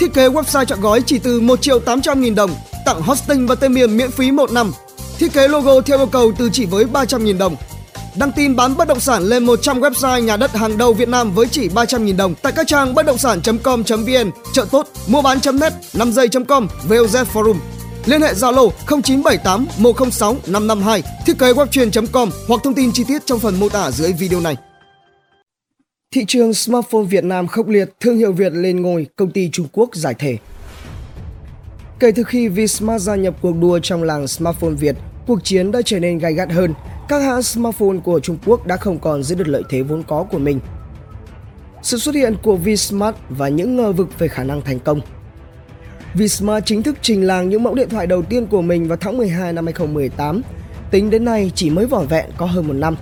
Thiết kế website chọn gói chỉ từ 1 triệu 800 nghìn đồng, tặng hosting và tên miền miễn phí 1 năm. Thiết kế logo theo yêu cầu từ chỉ với 300 nghìn đồng. Đăng tin bán bất động sản lên 100 website nhà đất hàng đầu Việt Nam với chỉ 300 nghìn đồng tại các trang bất động sản.com.vn, chợ tốt, mua bán.net, 5 giây.com, VOZ Forum. Liên hệ Zalo 0978 106 552, thiết kế webtrain.com hoặc thông tin chi tiết trong phần mô tả dưới video này. Thị trường smartphone Việt Nam khốc liệt, thương hiệu Việt lên ngôi, công ty Trung Quốc giải thể. Kể từ khi Vsmart gia nhập cuộc đua trong làng smartphone Việt, cuộc chiến đã trở nên gay gắt hơn. Các hãng smartphone của Trung Quốc đã không còn giữ được lợi thế vốn có của mình. Sự xuất hiện của Vsmart và những ngờ vực về khả năng thành công. Vsmart chính thức trình làng những mẫu điện thoại đầu tiên của mình vào tháng 12 năm 2018. Tính đến nay chỉ mới vỏn vẹn có hơn một năm.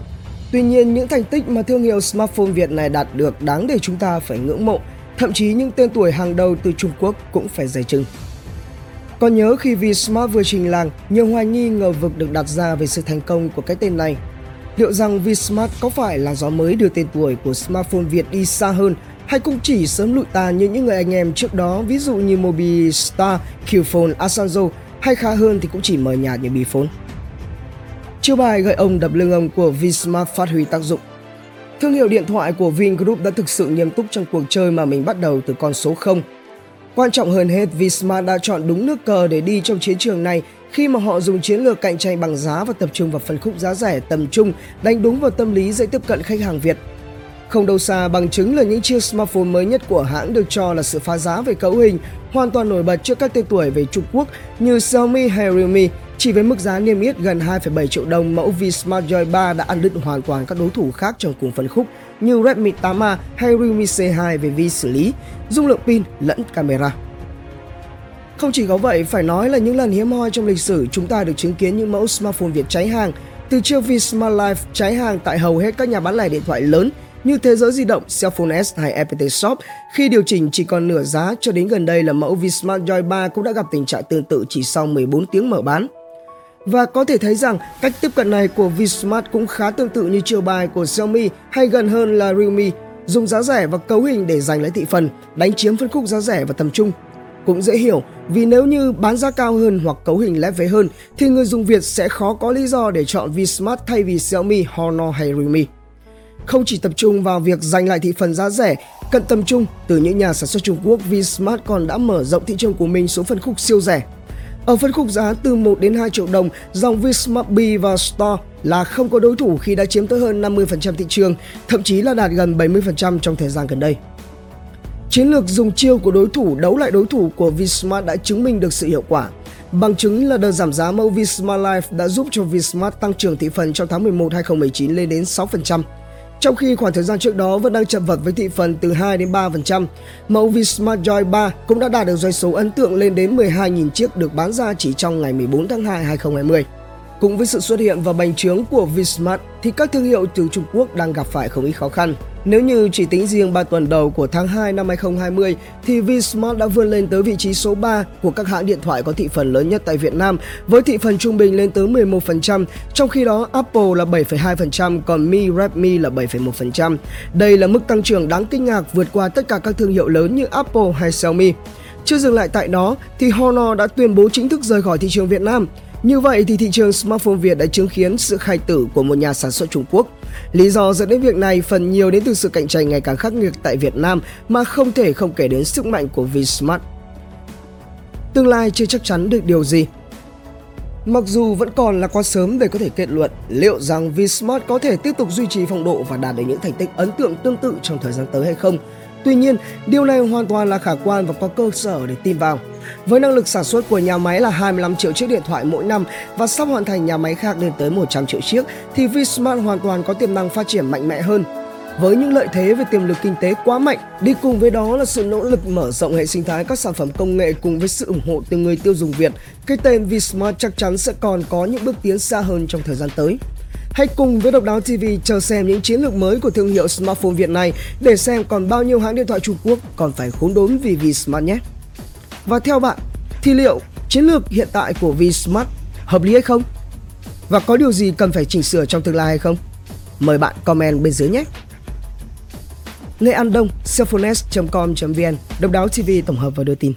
Tuy nhiên, những thành tích mà thương hiệu smartphone Việt này đạt được đáng để chúng ta phải ngưỡng mộ, thậm chí những tên tuổi hàng đầu từ Trung Quốc cũng phải dày chừng. Còn nhớ khi Vsmart vừa trình làng, nhiều hoài nghi ngờ vực được đặt ra về sự thành công của cái tên này. Liệu rằng Vsmart có phải là gió mới đưa tên tuổi của smartphone Việt đi xa hơn hay cũng chỉ sớm lụi tàn như những người anh em trước đó ví dụ như Mobistar, Qphone, Asanzo hay khá hơn thì cũng chỉ mờ nhạt như Bphone. Chiêu bài gợi ông đập lưng ông của Vsmart phát huy tác dụng. Thương hiệu điện thoại của Vingroup đã thực sự nghiêm túc trong cuộc chơi mà mình bắt đầu từ con số 0. Quan trọng hơn hết, Vsmart đã chọn đúng nước cờ để đi trong chiến trường này khi mà họ dùng chiến lược cạnh tranh bằng giá và tập trung vào phân khúc giá rẻ tầm trung, đánh đúng vào tâm lý dễ tiếp cận khách hàng Việt. Không đâu xa, bằng chứng là những chiếc smartphone mới nhất của hãng được cho là sự phá giá về cấu hình, hoàn toàn nổi bật trước các tên tuổi về Trung Quốc như Xiaomi hay Realme. Chỉ với mức giá niêm yết gần 2,7 triệu đồng, mẫu V Smart Joy 3 đã ăn đứt hoàn toàn các đối thủ khác trong cùng phân khúc như Redmi 8A hay Realme C2 về vi xử lý, dung lượng pin lẫn camera. Không chỉ có vậy, phải nói là những lần hiếm hoi trong lịch sử chúng ta được chứng kiến những mẫu smartphone Việt cháy hàng, từ chiếc V Smart Life cháy hàng tại hầu hết các nhà bán lẻ điện thoại lớn như Thế giới di động, Cellphone S hay FPT Shop khi điều chỉnh chỉ còn nửa giá cho đến gần đây là mẫu Vsmart Joy 3 cũng đã gặp tình trạng tương tự chỉ sau 14 tiếng mở bán. Và có thể thấy rằng cách tiếp cận này của Vsmart cũng khá tương tự như chiều bài của Xiaomi hay gần hơn là Realme, dùng giá rẻ và cấu hình để giành lấy thị phần, đánh chiếm phân khúc giá rẻ và tầm trung. Cũng dễ hiểu, vì nếu như bán giá cao hơn hoặc cấu hình lép vế hơn thì người dùng Việt sẽ khó có lý do để chọn Vsmart thay vì Xiaomi, Honor hay Realme không chỉ tập trung vào việc giành lại thị phần giá rẻ, cận tầm trung từ những nhà sản xuất Trung Quốc, Vsmart còn đã mở rộng thị trường của mình xuống phân khúc siêu rẻ. Ở phân khúc giá từ 1 đến 2 triệu đồng, dòng Vsmart B và Store là không có đối thủ khi đã chiếm tới hơn 50% thị trường, thậm chí là đạt gần 70% trong thời gian gần đây. Chiến lược dùng chiêu của đối thủ đấu lại đối thủ của Vsmart đã chứng minh được sự hiệu quả. Bằng chứng là đợt giảm giá mẫu Vsmart Life đã giúp cho Vsmart tăng trưởng thị phần trong tháng 11 2019 lên đến 6%. Trong khi khoảng thời gian trước đó vẫn đang chậm vật với thị phần từ 2 đến 3%, mẫu Vsmart Joy 3 cũng đã đạt được doanh số ấn tượng lên đến 12.000 chiếc được bán ra chỉ trong ngày 14 tháng 2 2020. Cùng với sự xuất hiện và bành trướng của Vsmart thì các thương hiệu từ Trung Quốc đang gặp phải không ít khó khăn. Nếu như chỉ tính riêng 3 tuần đầu của tháng 2 năm 2020 thì Vsmart đã vươn lên tới vị trí số 3 của các hãng điện thoại có thị phần lớn nhất tại Việt Nam với thị phần trung bình lên tới 11%, trong khi đó Apple là 7,2%, còn Mi Redmi là 7,1%. Đây là mức tăng trưởng đáng kinh ngạc vượt qua tất cả các thương hiệu lớn như Apple hay Xiaomi. Chưa dừng lại tại đó thì Honor đã tuyên bố chính thức rời khỏi thị trường Việt Nam. Như vậy thì thị trường smartphone Việt đã chứng kiến sự khai tử của một nhà sản xuất Trung Quốc. Lý do dẫn đến việc này phần nhiều đến từ sự cạnh tranh ngày càng khắc nghiệt tại Việt Nam mà không thể không kể đến sức mạnh của Vsmart. Tương lai chưa chắc chắn được điều gì. Mặc dù vẫn còn là quá sớm để có thể kết luận liệu rằng Vsmart có thể tiếp tục duy trì phong độ và đạt được những thành tích ấn tượng tương tự trong thời gian tới hay không, Tuy nhiên, điều này hoàn toàn là khả quan và có cơ sở để tin vào. Với năng lực sản xuất của nhà máy là 25 triệu chiếc điện thoại mỗi năm và sắp hoàn thành nhà máy khác lên tới 100 triệu chiếc thì Vsmart hoàn toàn có tiềm năng phát triển mạnh mẽ hơn. Với những lợi thế về tiềm lực kinh tế quá mạnh, đi cùng với đó là sự nỗ lực mở rộng hệ sinh thái các sản phẩm công nghệ cùng với sự ủng hộ từ người tiêu dùng Việt, cái tên Vsmart chắc chắn sẽ còn có những bước tiến xa hơn trong thời gian tới. Hãy cùng với Độc Đáo TV chờ xem những chiến lược mới của thương hiệu smartphone Việt này để xem còn bao nhiêu hãng điện thoại Trung Quốc còn phải khốn đốn vì Vsmart nhé. Và theo bạn, thì liệu chiến lược hiện tại của Vsmart hợp lý hay không? Và có điều gì cần phải chỉnh sửa trong tương lai hay không? Mời bạn comment bên dưới nhé! Lê An Đông, cellphones.com.vn, Độc đáo TV tổng hợp và đưa tin.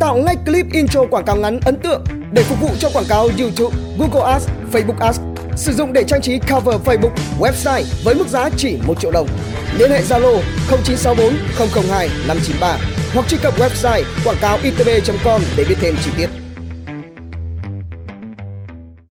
Tạo ngay clip intro quảng cáo ngắn ấn tượng để phục vụ cho quảng cáo YouTube, Google Ads, Facebook Ads. Sử dụng để trang trí cover Facebook, website với mức giá chỉ 1 triệu đồng. Liên hệ Zalo 0964 002 593 hoặc truy cập website quảng cáo itv.com để biết thêm chi tiết.